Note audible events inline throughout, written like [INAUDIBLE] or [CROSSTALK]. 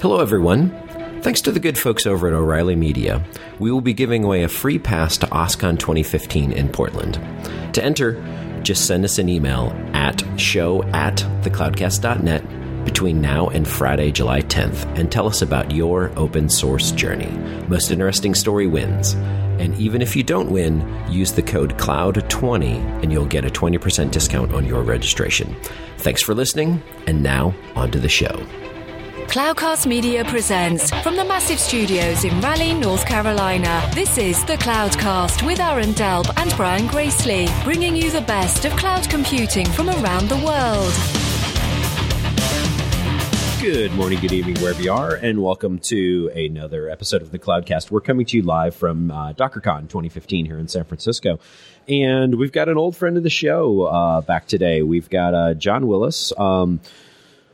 Hello, everyone. Thanks to the good folks over at O'Reilly Media, we will be giving away a free pass to OSCON 2015 in Portland. To enter, just send us an email at show at thecloudcast.net between now and Friday, July 10th, and tell us about your open source journey. Most interesting story wins. And even if you don't win, use the code CLOUD20 and you'll get a 20% discount on your registration. Thanks for listening, and now on to the show. Cloudcast Media presents from the massive studios in Raleigh, North Carolina. This is the Cloudcast with Aaron Delp and Brian Gracely, bringing you the best of cloud computing from around the world. Good morning, good evening, wherever you are, and welcome to another episode of the Cloudcast. We're coming to you live from uh, DockerCon 2015 here in San Francisco. And we've got an old friend of the show uh, back today. We've got uh, John Willis. Um,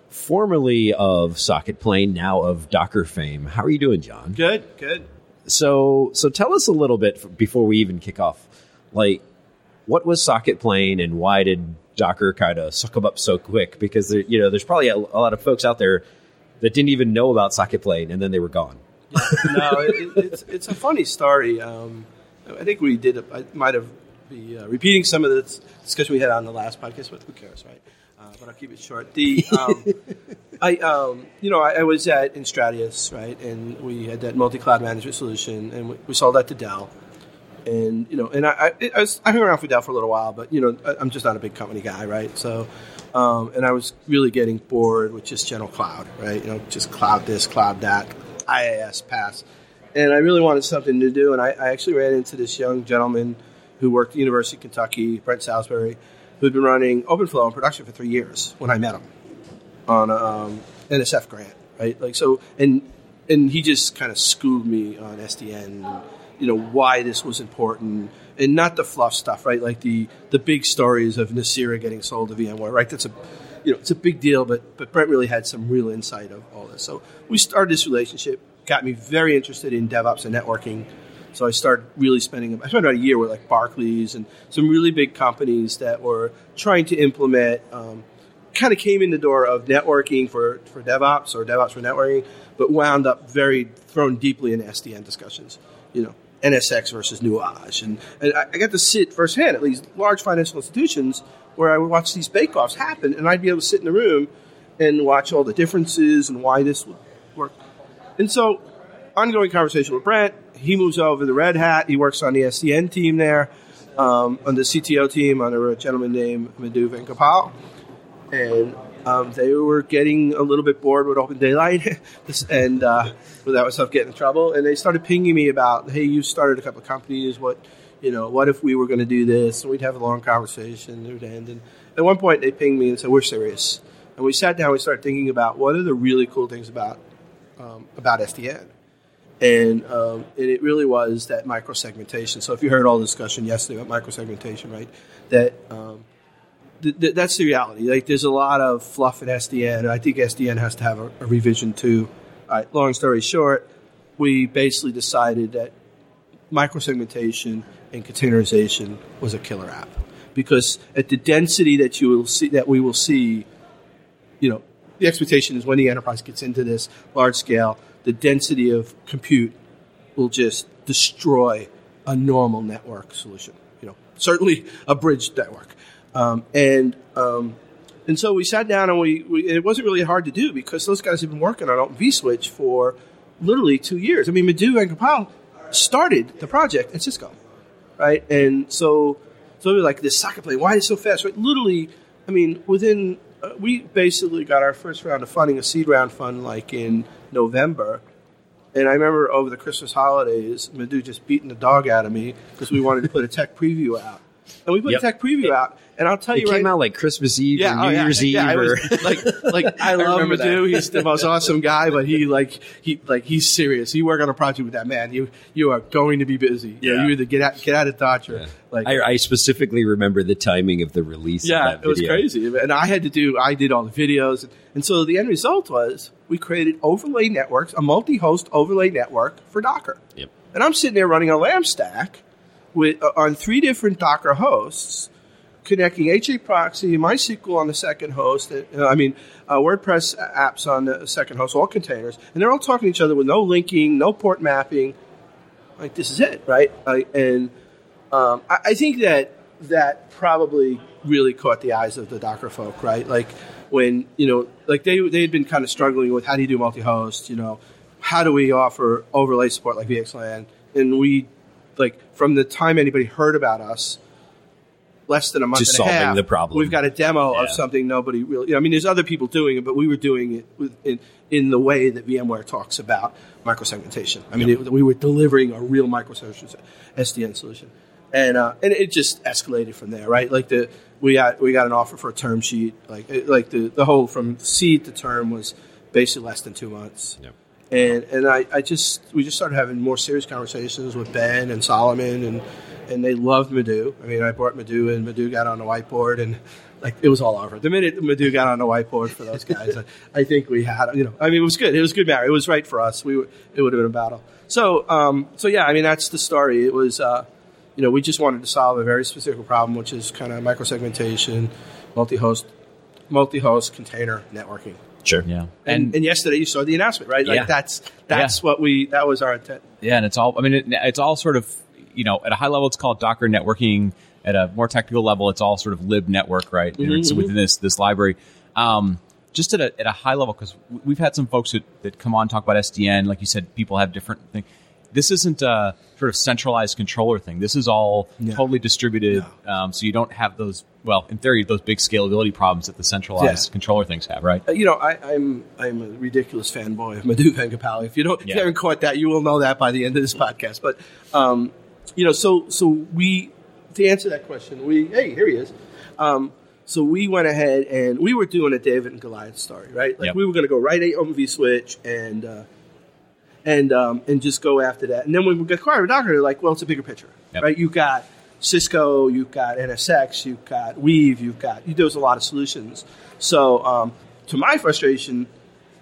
formerly of Socket Plane, now of Docker fame. How are you doing, John? Good, good. So, so tell us a little bit before we even kick off. Like, what was Socket Plane, and why did Docker kind of suck them up so quick? Because there, you know, there's probably a, a, lot of folks out there that didn't even know about Socket Plane, and then they were gone. no, it, it's it's a funny story. Um, I think we did. A, I might have be uh, repeating some of the discussion we had on the last podcast, but who cares, right? Uh, but I'll keep it short. The um, [LAUGHS] I um, you know I, I, was at enStratus right, and we had that multi-cloud management solution, and we, we sold that to Dell. And you know, and I, I, I, was I hung around for Dell for a little while, but you know, I, am just not a big company guy, right? So, um, and I was really getting bored with just general cloud, right? You know, just cloud this, cloud that, IaaS PaaS, and I really wanted something to do. And I, I actually ran into this young gentleman who worked at the University of Kentucky, Brent Salisbury, who'd been running OpenFlow in production for three years when I met him on a um, NSF grant, right? Like so, and and he just kind of schooled me on SDN, and, you know, why this was important, and not the fluff stuff, right? Like the the big stories of Nicira getting sold to VMware, right? That's a you know, it's a big deal, but but Brent really had some real insight of all this. So we started this relationship, got me very interested in DevOps and networking so I started really spending. I spent about a year with like Barclays and some really big companies that were trying to implement. Um, kind of came in the door of networking for, for DevOps or DevOps for networking, but wound up very thrown deeply in SDN discussions. You know, NSX versus Nuage, and, and I, I got to sit firsthand at these large financial institutions where I would watch these bake-offs happen, and I'd be able to sit in the room and watch all the differences and why this would work. And so, ongoing conversation with Brent, he moves over to Red Hat. He works on the SDN team there, um, on the CTO team under a gentleman named Madhu Venugopal. And um, they were getting a little bit bored with Open Daylight [LAUGHS] and uh, without stuff getting in trouble. And they started pinging me about, hey, you started a couple of companies. What, you know, what if we were going to do this? And we'd have a long conversation. It would end. And at one point, they pinged me and said, we're serious. And we sat down. We started thinking about what are the really cool things about um, about SDN and um, and it really was that microsegmentation. So if you heard all the discussion yesterday about microsegmentation, right? That um, th- th- that's the reality. Like there's a lot of fluff in SDN, I think SDN has to have a, a revision too. All right, long story short, we basically decided that microsegmentation and containerization was a killer app because at the density that you will see that we will see, you know, the expectation is when the enterprise gets into this large scale the density of compute will just destroy a normal network solution. You know, certainly a bridge network, um, and um, and so we sat down and we, we it wasn't really hard to do because those guys have been working on vSwitch for literally two years. I mean, Madhu Venugopal started the project at Cisco, right? And so so we were like this socket plane. Why is it so fast? Right? Literally, I mean, within Uh, we basically got our first round of funding, a seed round fund, like in November. And I remember over the Christmas holidays, Madhu just beating the dog out of me because we wanted to put a tech preview out. And we put yep. a tech preview out, and I'll tell it you, it right, came out like Christmas Eve yeah, or oh, New oh, yeah, Year's yeah, Eve, or like like [LAUGHS] I love I Madhu. He's the most awesome guy, but he like he like he's serious. You work on a project with that man, you you are going to be busy. Yeah, you either get out get out of Dodge or like. I, I, specifically remember the timing of the release. Yeah, it was crazy, and I had to do I did all the videos, and so the end result was we created overlay networks, a multi-host overlay network for Docker. Yep. And I'm sitting there running a LAMP stack with uh, on three different Docker hosts connecting HA proxy, MySQL on the second host. Uh, I mean, uh, WordPress apps on the second host, all containers, and they're all talking to each other with no linking, no port mapping. Like this is it, right? And um, I, I think that that probably really caught the eyes of the Docker folk, right? Like when you know, like they they had been kind of struggling with how do you do multi-host, you know, how do we offer overlay support like VXLAN, and we like from the time anybody heard about us, less than a month a solving half, the problem. We've got a demo of something nobody really. I mean, there's other people doing it, but we were doing it with, in in the way that VMware talks about microsegmentation. I mean, it, we were delivering a real microsegmentation SDN solution, and uh, and it just escalated from there, right? Like the we got we got an offer for a term sheet, like like the the whole from seed to term was basically less than two months. Yep. And and I, I just we just started having more serious conversations with Ben and Solomon and and they loved Madhu. I mean, I brought Madhu and Madhu got on the whiteboard and like it was all over. The minute Madhu got on the whiteboard for those guys, I, I think we had you know. I mean, it was good. It was good. Marriage. It was right for us. We were, it would have been a battle. So um so yeah. I mean, that's the story. It was uh you know we just wanted to solve a very specific problem, which is kind of microsegmentation, multi-host multi-host container networking. Sure. Yeah. And, and yesterday you saw the announcement, right? Like Yeah. that's that's what we that was our intent. Yeah, and it's all. I mean, it, it's all sort of you know at a high level, it's called Docker networking. At a more technical level, it's all sort of lib network, right? And it's within this this library. Um, just at a, at a high level, because we've had some folks that, that come on talk about SDN. Like you said, people have different things. This isn't a sort of centralized controller thing. This is all totally distributed, um, so you don't have those. Well, in theory, those big scalability problems that the centralized Yeah. controller things have, right? Uh, You know, I, I'm I'm a ridiculous fanboy of Madhu Venugopal. If you don't, if you haven't caught that, you will know that by the end of this podcast. But um, you know, so so we to answer that question, we hey here he is. Um, so we went ahead and we were doing a David and Goliath story, right? Like Yep. we were going to go right at OMV switch and uh, and um, and just go after that. And then when we got acquired Docker, they're like, well, it's a bigger picture, Yep. right? You've got Cisco, you've got NSX, you've got Weave, you've got you, there's a lot of solutions. So um, to my frustration,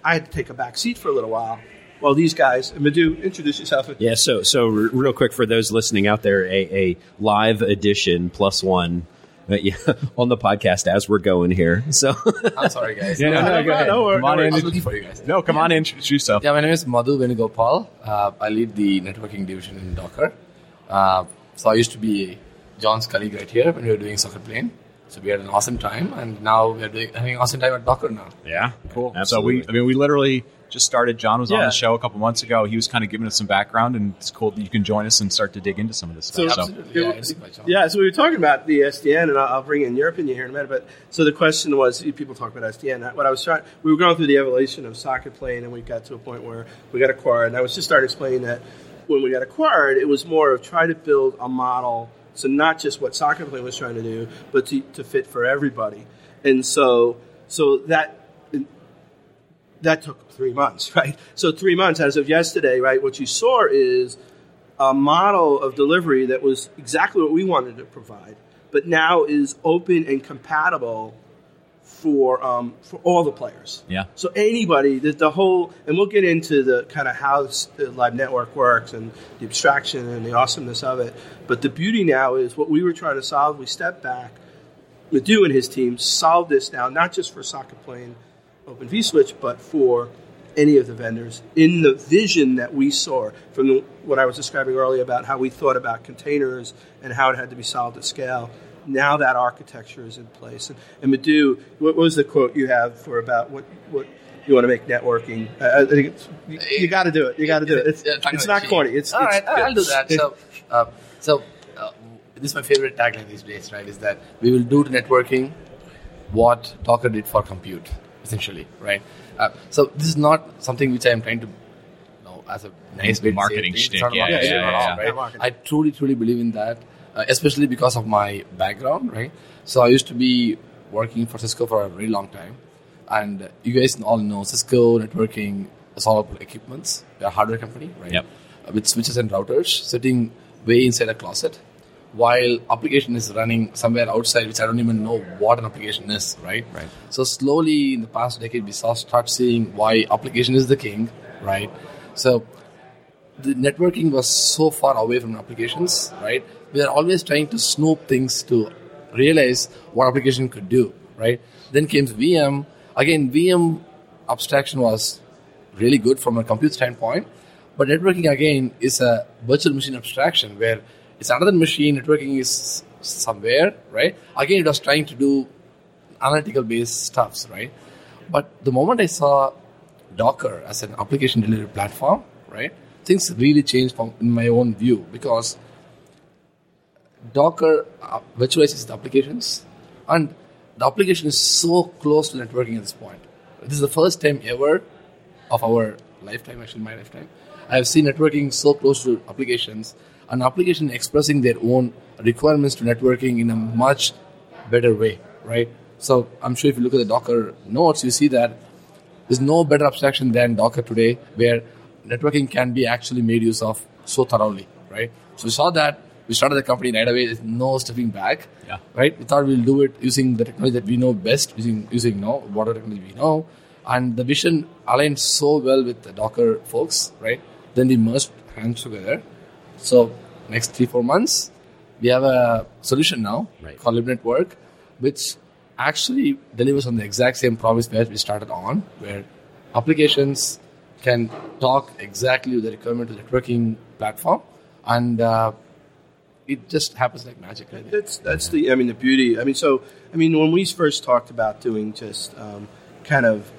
I had to take a back seat for a little while. While these guys, Madhu, introduce yourself. Yeah, so so r- real quick for those listening out there, a, a live edition plus one uh, yeah, [LAUGHS] on the podcast as we're going here. So [LAUGHS] I'm sorry, guys. Yeah, no, no, go ahead. no, we're- Come on no, in. I was looking for you guys. No, come on in, introduce yourself. Yeah, my name is Madhu Venugopal. Uh, I lead the networking division in Docker. Uh, so I used to be John's colleague right here when we were doing Socket Plane. So we had an awesome time, and now we're doing, having an awesome time at Docker now. Yeah, cool. Absolutely. So we, I mean, we literally just started. John was on the show a couple months ago. He was kind of giving us some background, and it's cool that you can join us and start to dig into some of this stuff. So, Absolutely. Yeah, it's. Yeah, so we were talking about the SDN, and I'll, I'll bring in your opinion here in a minute. But so the question was, people talk about SDN. What I was trying, we were going through the evolution of socket plane, and we got to a point where we got acquired. And I was just starting to explain that when we got acquired, it was more of try to build a model. So not just what socket plane was trying to do, but to, to fit for everybody. And so, so that that took three months, [LAUGHS] right? So three months as of yesterday, right? What you saw is a model of delivery that was exactly what we wanted to provide, but now is open and compatible for um, for all the players. Yeah. So anybody, the, the whole, and we'll get into the kind of how s- the libnetwork works and the abstraction and the awesomeness of it. But the beauty now is what we were trying to solve. We stepped back. Madhu and his team solved this now, not just for socket plane Open vSwitch, but for any of the vendors in the vision that we saw from the, what I was describing earlier about how we thought about containers and how it had to be solved at scale. Now that architecture is in place. And, and Madhu, what was the quote you have for about what, what you want to make networking? I, think you, you got to do it. You got to do it. It's, it's not corny. It's, all it's. I'll do that. So, uh, so uh, this is my favorite tagline these days, right? Is that we will do to networking what Docker did for compute, essentially, right? Uh, so this is not something which I am trying to, you know, as a nice way Marketing shtick, not yeah, yeah, yeah, yeah, yeah. right? I truly, truly believe in that, uh, especially because of my background, right? So I used to be working for Cisco for a very long time, and you guys all know Cisco networking is all about equipments. We're a hardware company, right? Yep. Uh, With switches and routers sitting way inside a closet, while application is running somewhere outside, which I don't even know what an application is, right? Right. So slowly in the past decade, we saw start seeing why application is the king, right? So the networking was so far away from applications, right? We are always trying to snoop things to realize what application could do, right? Then came VM. Again, VM abstraction was really good from a compute standpoint, but networking again is a virtual machine abstraction where it's another machine, networking is somewhere, right? Again, it was trying to do analytical based stuffs, right? But the moment I saw Docker as an application delivery platform, right, things really changed from, in my own view because Docker uh, virtualizes the applications, and the application is so close to networking at this point. This is the first time ever of our lifetime, actually my lifetime. I have seen networking so close to applications, an application expressing their own requirements to networking in a much better way, right? So I'm sure if you look at the Docker notes, you see that there's no better abstraction than Docker today, where networking can be actually made use of so thoroughly, right? So we saw that we started the company right away. There's no stepping back. Yeah. Right. We thought we'll do it using the technology that we know best, using using no water technology we know, and the vision aligned so well with the Docker folks. Right. Then we merged hands together. So next three four months, we have a solution now Right. called LibNetwork, which actually delivers on the exact same promise that we started on, where applications can talk exactly with the requirement of the networking platform, and uh, it just happens like magic. Right? That's that's the I mean the beauty. I mean so I mean when we first talked about doing just um, kind of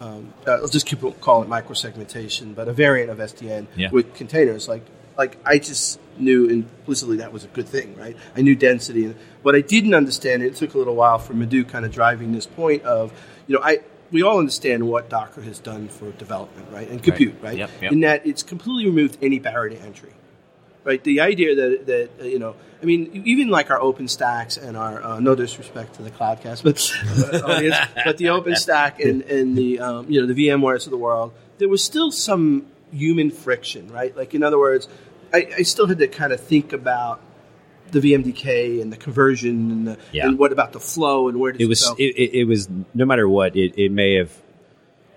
um, uh, I'll just keep call it microsegmentation, but a variant of SDN Yeah. with containers. Like like I just knew implicitly that was a good thing, right? I knew density. And what I didn't understand, it took a little while for Madhu kind of driving this point of, you know, I we all understand what Docker has done for development, right, and compute, right? Yep, yep. In that it's completely removed any barrier to entry right? The idea that that uh, you know, I mean, even like our OpenStacks and our uh, no disrespect to the Cloudcast, but [LAUGHS] uh, audience, but the OpenStack and and the um, you know the VMwares of the world, there was still some human friction, right? Like in other words, I, I still had to kind of think about the VMDK and the conversion and the, Yeah. and what about the flow and where does It was go? it, it, it was no matter what it, it may have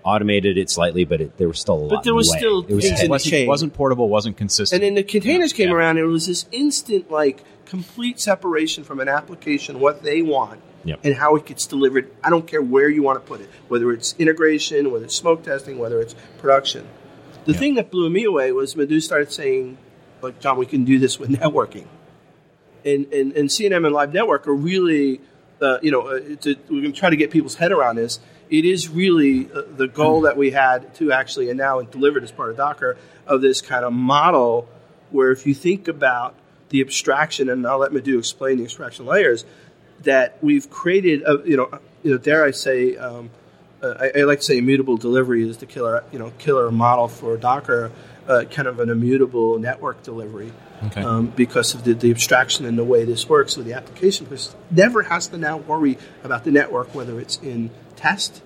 automated it slightly, but it, there was still a lot. But there in the way. still it was things It in the wasn't, wasn't portable, wasn't consistent. And then the containers came Yeah. around, and it was this instant, like, complete separation from an application, what they want, Yep. and how it gets delivered. I don't care where you want to put it, whether it's integration, whether it's smoke testing, whether it's production. The thing that blew me away was Madhu started saying, like, John, we can do this with [LAUGHS] networking. And, and, and CNM and LibNetwork are really, uh, you know, uh, to, we're going to try to get people's head around this. It is really uh, the goal that we had to actually, and now and delivered as part of Docker, of this kind of model where if you think about the abstraction, and I'll let Madhu explain the abstraction layers, that we've created, a, you know, you know, dare I say, um, uh, I, I like to say immutable delivery is the killer, you know, killer model for Docker, uh, kind of an immutable network delivery. Okay. Um, because of the, the abstraction and the way this works with the application, because never has to now worry about the network, whether it's in test,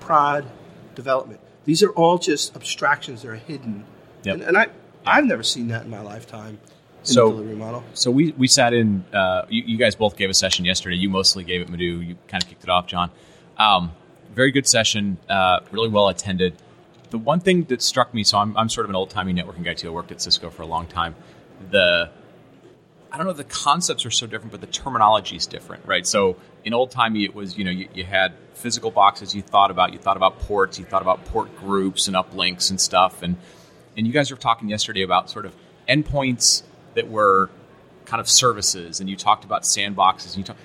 prod, development. These are all just abstractions that are hidden. Yep. And, and I, I've never seen that in my lifetime in So- delivery model. So we, we sat in. Uh, you, you guys both gave a session yesterday. You mostly gave it, Madhu. You kind of kicked it off, John. Um, very good session. Uh, really well attended. The one thing that struck me. So I'm, I'm sort of an old timey networking guy too. I worked at Cisco for a long time. The I don't know the concepts are so different, but the terminology is different, right? So in old timey, it was you know you, you had physical boxes you thought about, you thought about ports, you thought about port groups and uplinks and stuff, and and you guys were talking yesterday about sort of endpoints that were kind of services, and you talked about sandboxes, and you talk.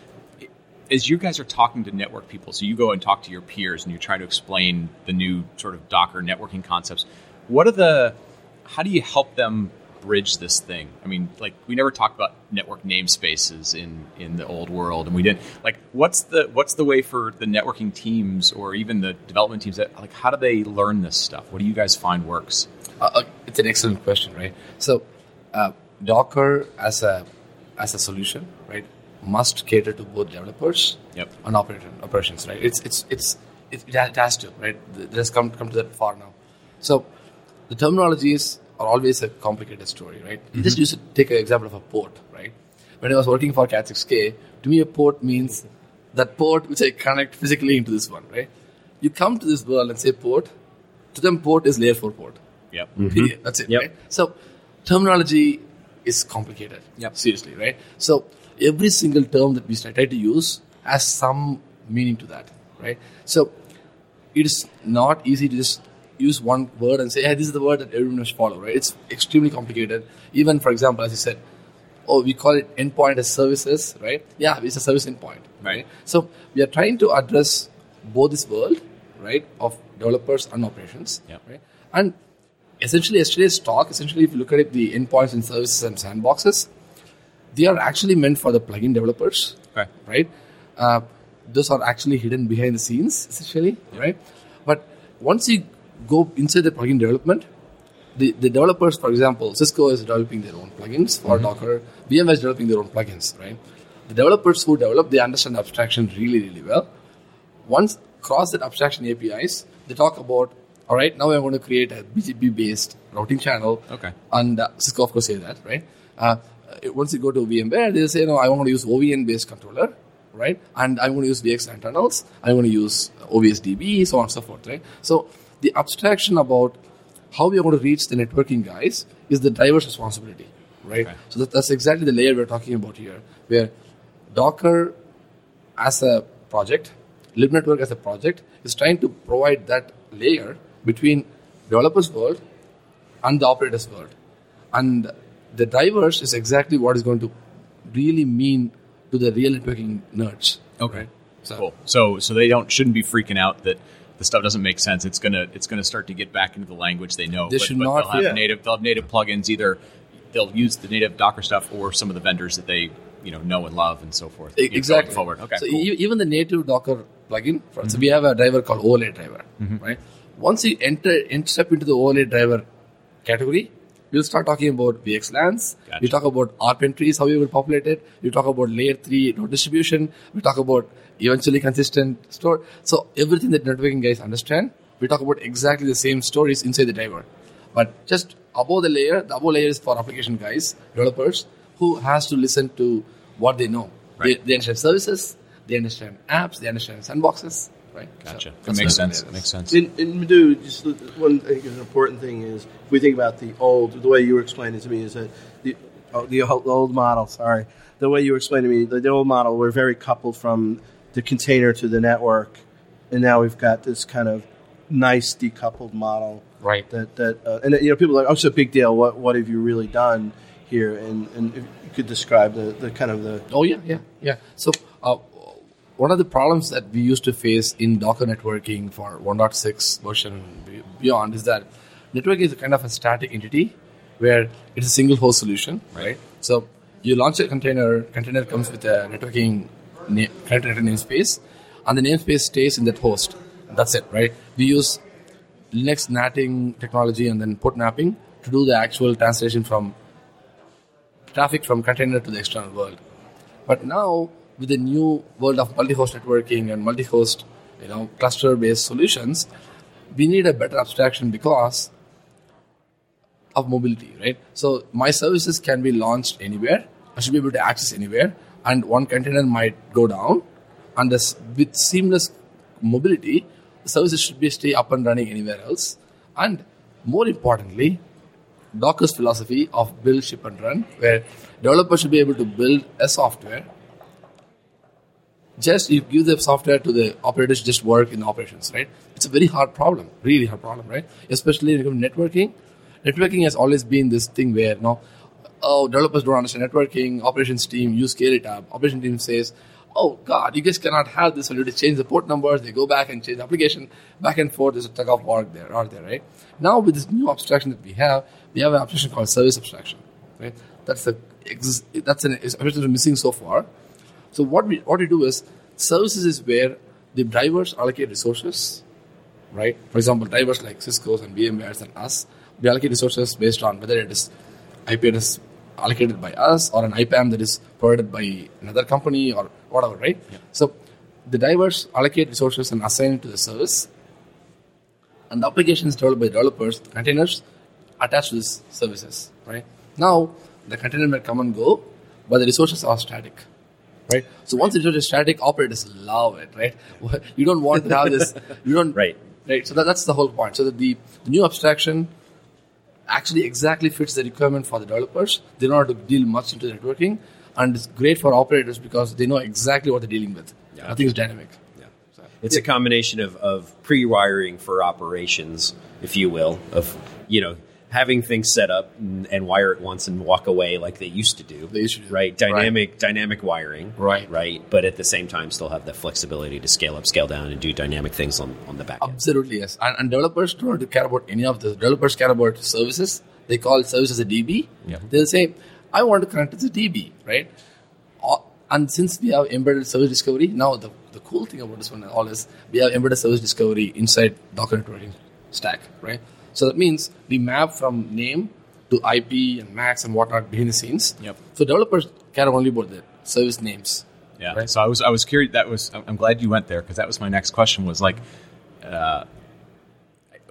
As you guys are talking to network people, so you go and talk to your peers, and you try to explain the new sort of Docker networking concepts. What are the? How do you help them bridge this thing? I mean, like we never talked about network namespaces in in the old world, and we didn't. Like, what's the what's the way for the networking teams or even the development teams that like how do they learn this stuff? What do you guys find works? Uh, uh, it's an excellent question, right? So, uh, Docker as a as a solution, right, must cater to both developers Yep. and operation, operations, right? It's it's it's it, it has to, right? It has come come to that far now. So, the terminologies are always a complicated story, right? You Just use it, take an example of a port, right? When I was working for Cat6K, to me a port means that port which I connect physically into this one, right? You come to this world and say port, to them port is layer 4 port. Yep. Period. Mm-hmm. That's it, Yep. right? So terminology is complicated. Yeah. Seriously, right? So every single term that we try to use has some meaning to that, right? So it is not easy to just use one word and say, hey, this is the word that everyone must follow, right? It's extremely complicated. Even, for example, as you said, oh, we call it endpoint as services, right? Yeah, it's a service endpoint, Right. So we are trying to address both this world, right, of developers and operations, Yep. right? And essentially, yesterday's talk, essentially, if you look at it, the endpoints and services and sandboxes, they are actually meant for the plugin developers, Okay. right? Uh, those are actually hidden behind the scenes, essentially, right? But once you go inside the plugin development, the, the developers, for example, Cisco is developing their own plugins for Docker, VMware is developing their own plugins, right? The developers who develop, they understand abstraction really, really well. Once cross that abstraction APIs, they talk about, all right, now I'm going to create a BGP based routing channel. Okay. And uh, Cisco, of course, say that, right? Uh, Uh, once you go to VMware, they'll say, no, I want to use OVN based controller, right? And I'm going to use VX internals. I'm going to use OVSDB, so on and so forth, right? So the abstraction about how we are going to reach the networking guys is the driver's responsibility, right? Okay. So that, that's exactly the layer we're talking about here, where Docker as a project, LibNetwork as a project, is trying to provide that layer between developers world and the operators world. And the drivers is exactly what is going to really mean to the real networking nerds. Okay. So- cool. So so they don't shouldn't be freaking out that the stuff doesn't make sense. It's gonna it's gonna start to get back into the language they know. They but, should but not- They'll have Yeah. native. They'll have native plugins. Either they'll use the native Docker stuff or some of the vendors that they you know know and love and so forth. Exactly. Forward. Okay. So cool. e- even the native Docker plugin, for so mm-hmm. we have a driver called overlay driver, mm-hmm. right? Once you enter, enter step into the overlay driver category, we'll start talking about VXLANs. Gotcha. We talk about ARP entries, how we will populate it. We talk about layer three node distribution. We talk about eventually consistent store. So everything that networking guys understand, we talk about exactly the same stories inside the driver. But just above the layer, the above layer is for application guys, developers, who has to listen to what they know. Right. They, they understand services, they understand apps, they understand sandboxes, right? Gotcha. So that makes sense. That Makes sense. In, in Madhu, just the- one I think an important thing is if we think about the old, the way you were explaining to me is that the oh, the old, model. Sorry, the way you were explaining to me, the, the old model, we're very coupled from the container to the network, and now we've got this kind of nice decoupled model. Right. That that uh, and you know people are like, oh, it's a big deal. What what have you really done here? And and if you could describe the, the kind of the Oh yeah, yeah, yeah. So uh, one of the problems that we used to face in Docker networking for 1.6 version beyond is that network is kind of a static entity where it's a single host solution, right? So you launch a container, container comes with a networking na- container namespace, and the namespace stays in that host. That's it, right? We use Linux natting technology and then port mapping to do the actual translation from traffic from container to the external world. But now, with the new world of multi-host networking and multi-host, you know, cluster-based solutions, we need a better abstraction because of mobility, right? So my services can be launched anywhere. I should be able to access anywhere, and one container might go down, and this, with seamless mobility, the services should be stay up and running anywhere else. And more importantly, Docker's philosophy of build, ship, and run, where developers should be able to build a software. Just you give the software to the operators, just work in the operations, right? It's a very hard problem, really hard problem, right? Especially when networking. Networking has always been this thing where, you know, oh, developers don't understand networking. Operations team, you scale it up. Operations team says, oh God, you guys cannot have this. So you to change the port numbers. They go back and change the application back and forth. There's a tug of war there, are there, right? Now with this new abstraction that we have, we have an abstraction called service abstraction, right? That's the that's an abstraction missing so far. So what we what we do is services is where the drivers allocate resources, right? For example, drivers like Cisco's and VMware's and us, we allocate resources based on whether it is IP address allocated by us or an IPAM that is provided by another company or whatever, right? So the drivers allocate resources and assign it to the service, and the applications developed by developers, containers, attached to these services, right? Now the container may come and go, but the resources are static. Right. So once resource is static, operators love it. Right. [LAUGHS] You don't want to have this. You don't. [LAUGHS] Right. Right. So that, that's the whole point. So that the, the new abstraction actually exactly fits the requirement for the developers. They don't have to deal much into networking, and it's great for operators because they know exactly what they're dealing with. Yeah. Nothing is dynamic. Yeah, it's a combination of, of pre-wiring for operations, if you will, of you know having things set up and, and wire it once and walk away like they used to do. They used to do. right? Dynamic dynamic wiring, Right. Right, but at the same time, still have the flexibility to scale up, scale down, and do dynamic things on, on the back end. Absolutely, yes. And, and developers don't care about any of this. Developers care about services. They call service as a DB. Yeah. They'll say, I want to connect to the DB, right? And since we have embedded service discovery, now the, the cool thing about this one all is we have embedded service discovery inside Docker networking stack, right? So that means we map from name to IP and max and whatnot behind the scenes. Yep. So developers care only about the service names. Yeah. Right. So I was I was curious. That was I'm I'm glad you went there because that was my next question. Was like, uh,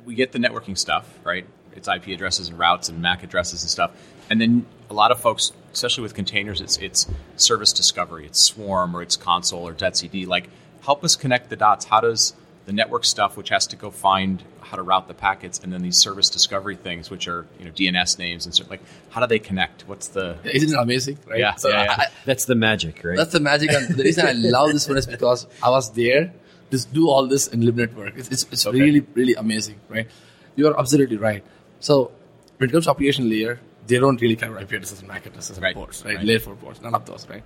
we get the networking stuff right. It's IP addresses and routes and MAC addresses and stuff, and then a lot of folks, especially with containers, it's it's service discovery. It's Swarm or it's Consul or etcd. Like, help us connect the dots. How does the network stuff, which has to go find how to route the packets, and then these service discovery things, which are you know DNS names and stuff, like how do they connect? What's the Isn't it amazing? Right? Yeah, So yeah, yeah. I- That's the magic, right? That's the magic, and the reason I love this one is because I was there to do all this in Lib Network. It's, it's, it's Okay. really, really amazing, right? You are absolutely right. So, when it comes to application layer, they don't really care about IP addresses and MAC addresses and Right, ports, right? right. Layer 4 ports, none of those, right?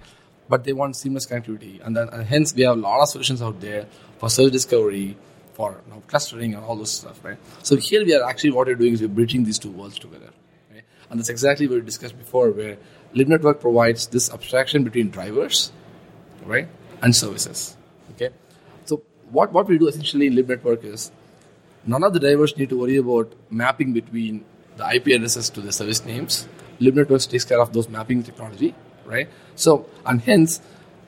But they want seamless connectivity, and then and hence we have a lot of solutions out there for service discovery, for you know, clustering, and all those stuff, right? So here we are actually what we're doing is we're bridging these two worlds together, right? And that's exactly what we discussed before, where Lib Network provides this abstraction between drivers right? And services. Okay. So what, what we do essentially in Lib Network is none of the drivers need to worry about mapping between the IP addresses to the service names. Lib Networks takes care of those mapping technology, right? So and hence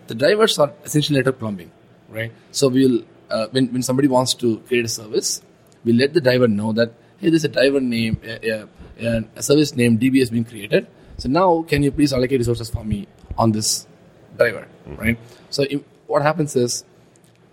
the drivers are essentially network plumbing, right? So we'll uh, when when somebody wants to create a service, we let the driver know that hey, there's a driver name, a, a, a service name DB has been created. So now can you please allocate resources for me on this driver, right? So im- what happens is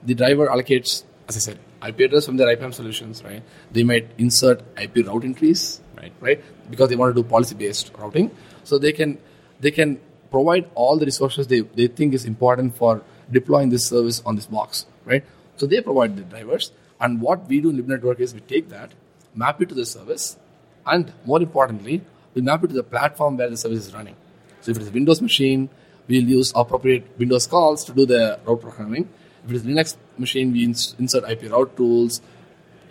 the driver allocates, as I said, IP address from their IPAM solutions, right? They might insert IP route entries, Right. Right, because they want to do policy-based routing, so they can they can provide all the resources they, they think is important for deploying this service on this box, right? So they provide the drivers, and what we do in Lib Network is we take that, map it to the service, and more importantly, we map it to the platform where the service is running. So if it is a Windows machine, we'll use appropriate Windows calls to do the route programming. If it is Linux machine, we ins- insert IP route rules,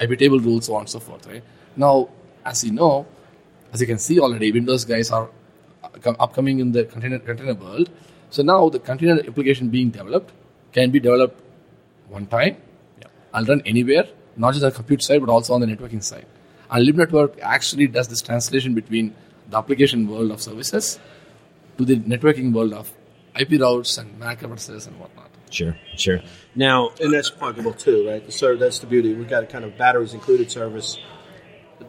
IP table rules, so on and so forth. Right now, as you know, as you can see already, Windows guys are upcoming in the container container world. So now the container application being developed can be developed one time and run anywhere, not just on the compute side, but also on the networking side. And Lib Network actually does this translation between the application world of services to the networking world of IP routes and MAC addresses and whatnot. Sure, sure. Now, And that's pluggable too, right? So that's the beauty. We've got a kind of batteries included service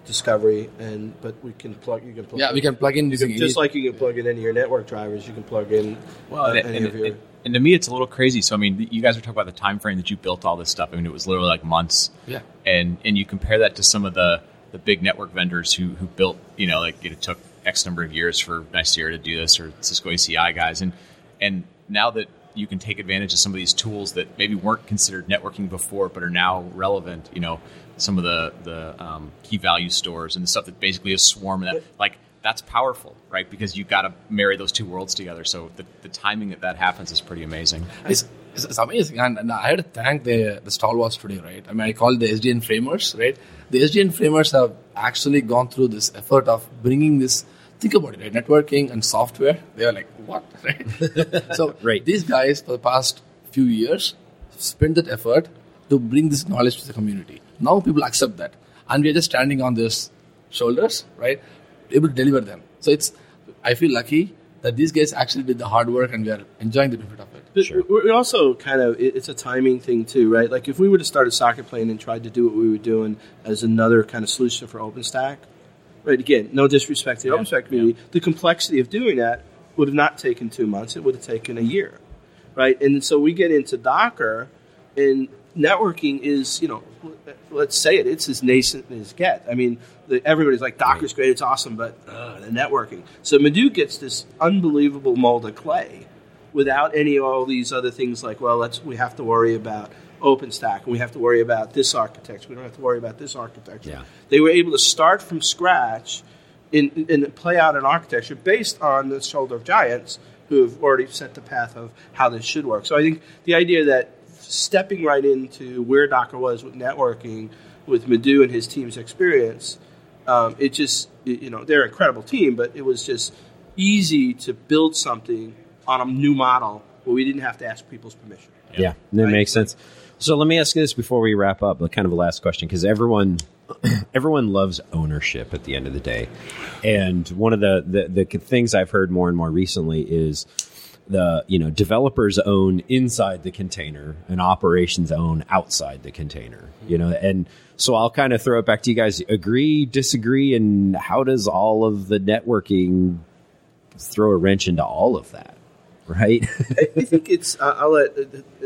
discovery, and but we can plug. You can plug. Yeah, we can plug in using just any- like you can plug it into your network drivers. You can plug in Well, uh, and, any and- of your. and- and to me, it's a little crazy. So, I mean, you guys were talking about the time frame that you built all this stuff. I mean, it was literally like months. Yeah. And and you compare that to some of the the big network vendors who who built, you know, like it took X number of years for Nicira to do this, or Cisco ACI guys, and and now that you can take advantage of some of these tools that maybe weren't considered networking before, but are now relevant. You know, some of the the um, key value stores and the stuff that basically is swarm that like that's powerful, right? Because you've got to marry those two worlds together. So the, the timing that that happens is pretty amazing. It's, it's, it's amazing, and, and I had to thank the the stalwarts today, right? I mean, I call the SDN framers, right? The SDN framers have actually gone through this effort of bringing this. Think about it, right? Networking and software. They are like, what, [LAUGHS] right? so, [LAUGHS] Right. these guys for the past few years spent that effort to bring this knowledge to the community. Now people accept that, and we are just standing on this shoulders, right? Able to deliver them. So it's, I feel lucky that these guys actually did the hard work, and we are enjoying the benefit of it. But We're also kind of it's a timing thing too, right? Like if we were to start a socket plane and tried to do what we were doing as another kind of solution for OpenStack, right? Again, no disrespect to the OpenStack community, the complexity of doing that would have not taken two months; it would have taken a year, right? And so we get into Docker, and networking is you know let's say it, it's as nascent as get. I mean, the, everybody's like, Docker's great, it's awesome, but uh, the networking. So Madhu gets this unbelievable mold of clay without any of all these other things like, well, let's we have to worry about OpenStack and we have to worry about this architecture. We don't have to worry about this architecture. Yeah. They were able to start from scratch in, and play out an architecture based on the shoulder of giants who have already set the path of how this should work. So I think the idea that stepping right into where Docker was with networking, with Madhu and his team's experience, um, it just you know they're an incredible team, but it was just easy to build something on a new model where we didn't have to ask people's permission. Yeah, that Right. makes sense. So let me ask you this before we wrap up, like kind of a last question, because everyone [CLEARS THROAT] everyone loves ownership at the end of the day, and one of the, the the things I've heard more and more recently is the you know developers own inside the container and operations own outside the container you know and so i'll kind of throw it back to you guys agree disagree and how does all of the networking throw a wrench into all of that right I think it's. Uh, I'll let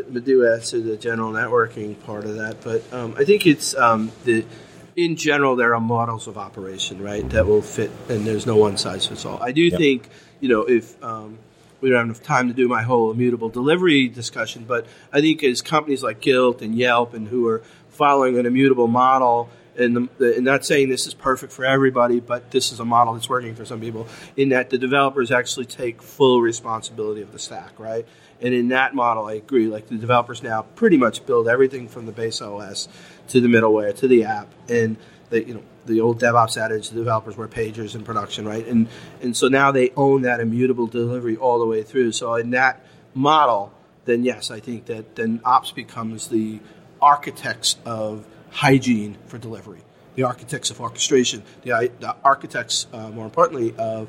Madhu answer the general networking part of that, but um, I think it's um, the. In general, there are models of operation, right, that will fit, and there's no one size fits all. I do think, you know, if um, we don't have enough time to do my whole immutable delivery discussion, but I think as companies like Gilt and Yelp and who are following an immutable model, and, the, the, and not saying this is perfect for everybody, but this is a model that's working for some people, in that the developers actually take full responsibility of the stack, right? And in that model, I agree. Like the developers now pretty much build everything from the base OS to the middleware to the app, and the you know the old DevOps adage: the developers were pagers in production, right? And and so now they own that immutable delivery all the way through. So in that model, then yes, I think that then ops becomes the architects of hygiene for delivery, the architects of orchestration, the, the architects, uh, more importantly, of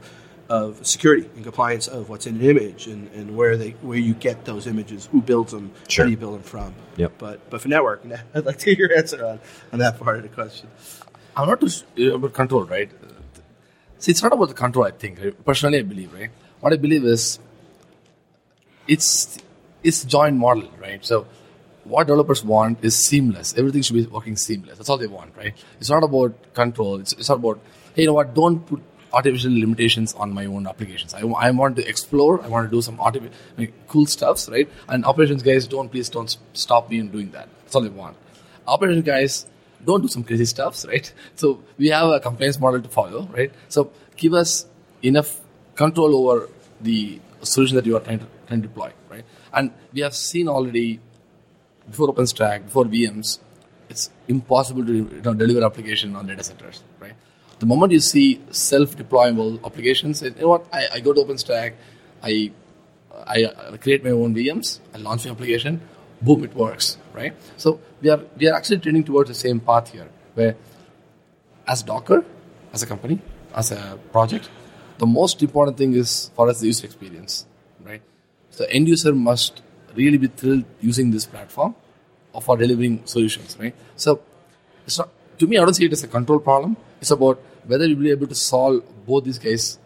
of security and compliance of what's in an image and, and where they where you get those images, who builds them, Sure. how do you build them from. Yep. But but for networking, [LAUGHS] I'd like to hear your answer on, on that part of the question. I'm not too uh, about control, right? See, it's not about the control. I think personally, I believe, right? What I believe is it's it's joint model, right? So what developers want is seamless. Everything should be working seamless. That's all they want, right? It's not about control. It's, it's not about hey, you know what? Don't put artificial limitations on my own applications. I, I want to explore. I want to do some cool stuffs, right? And operations guys, don't please don't stop me in doing that. That's all they want. Operations guys, don't do some crazy stuffs, right? So we have a compliance model to follow, right? So give us enough control over the solution that you are trying to, trying to deploy, right? And we have seen already before OpenStack, before VMs, it's impossible to you know, deliver application on data centers, right? The moment you see self-deployable applications, you know what? I, I go to OpenStack, I, I create my own VMs, I launch my application, boom, it works, right? So we are we are actually trending towards the same path here, where as Docker, as a company, as a project, the most important thing is for us the user experience, right? So end user must really be thrilled using this platform for delivering solutions, right? So it's not to me. I don't see it as a control problem. It's about whether you'll be able to solve both these guys'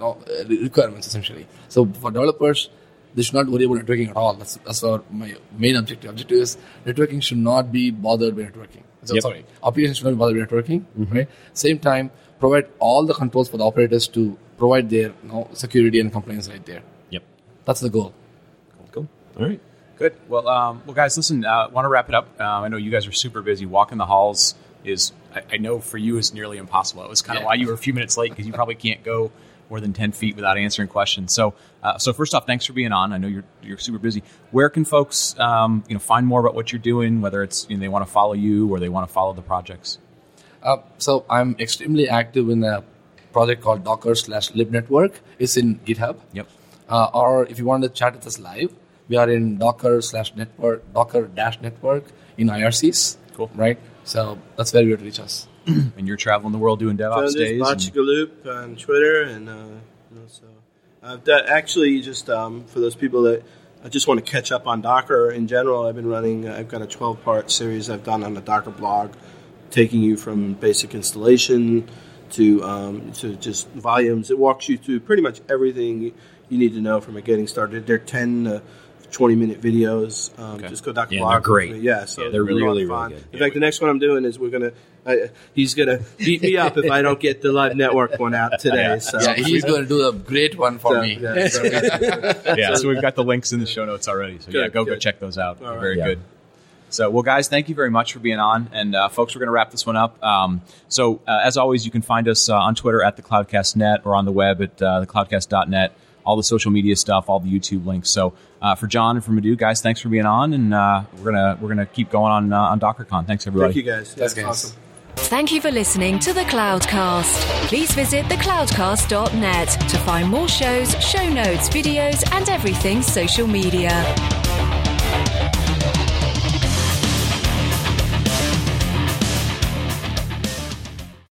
uh, requirements essentially. So for developers, they should not worry about networking at all. That's that's our my main objective. Objective is networking should not be bothered by networking. So, Yep. Sorry, applications should not be bothered by networking. Right. Same time, provide all the controls for the operators to provide their you know, security and compliance right there. yep That's the goal. cool all right Good. Well, um, well, guys, listen. Uh, Want to wrap it up? Um, I know you guys are super busy. Walking the halls is, I, I know, for you is nearly impossible. It was kind of Yeah. why you were a few minutes late because you probably can't go more than ten feet without answering questions. So, uh, so first off, thanks for being on. I know you're you're super busy. Where can folks, um, you know, find more about what you're doing? Whether it's you know, they want to follow you or they want to follow the projects. Uh, so I'm extremely active in a project called Docker slash libnetwork. It's in GitHub. Yep. Uh, or if you want to chat with us live, we are in Docker slash network, Docker dash network in IRCs. Cool. Right. So that's where you would reach us. [CLEARS THROAT] And you're traveling the world doing DevOps days. and- Botchagalupe on Twitter, and uh, you know, so I've done, actually just um, for those people that I just want to catch up on Docker in general. I've been running. uh, I've got a 12 part series I've done on the Docker blog, taking you from basic installation to um, to just volumes. It walks you through pretty much everything you need to know from a getting started. There are 10 uh, 20 minute videos. Um, Just go Dr. Yeah, Block. they're great. Yeah, so Yeah, they're it'll be really, really fun. good. In Yeah, fact, the next one I'm doing is we're gonna. I, he's gonna beat me up if I don't get the libnetwork one out today. So Yeah, he's going to do a great one for so, me. yeah, so- [LAUGHS] yeah, so we've got the links in the show notes already. So yeah, Good, go go good. check those out. Right. very Yeah. good. So, well, guys, thank you very much for being on. And uh, folks, we're going to wrap this one up. Um, so, uh, as always, you can find us uh, on Twitter at the CloudcastNet or on the web at uh, thecloudcast.net. All the social media stuff, all the YouTube links. So, uh, for John and for Madhu, guys, thanks for being on, and uh, we're gonna we're gonna keep going on uh, on DockerCon. Thanks, everybody. Thank you guys. Thanks, Yeah, guys. awesome. Thank you for listening to the Cloudcast. Please visit thecloudcast.net to find more shows, show notes, videos, and everything social media.